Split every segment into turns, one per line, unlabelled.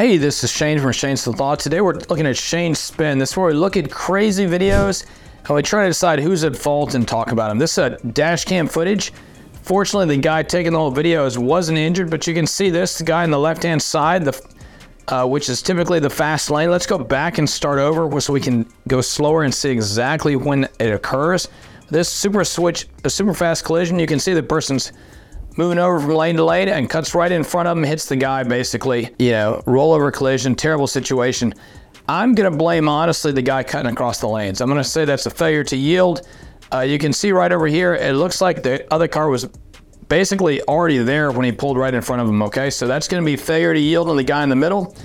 Hey, this is Shane from Shane's the Thought. Today we're looking at Shane's Spin. This is where we look at crazy videos and we try to decide who's at fault and talk about them. This is a dash cam footage. Fortunately, the guy taking the whole videos wasn't injured, but you can see this the guy on the left-hand side, the uh, which is typically the fast lane. Let's go back and start over so we can go slower and see exactly when it occurs. This super switch, a super fast collision, you can see the person's moving over from lane to lane and cuts right in front of him, hits the guy basically. You know, rollover collision, terrible situation. I'm going to blame honestly the guy cutting across the lanes. I'm going to say that's a failure to yield. Uh, you can see right over here, it looks like the other car was basically already there when he pulled right in front of him, okay? So that's going to be failure to yield on the guy in the middle.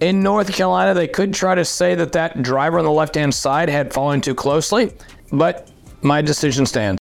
In North Carolina, they could try to say that that driver on the left hand side had fallen too closely, but my decision stands.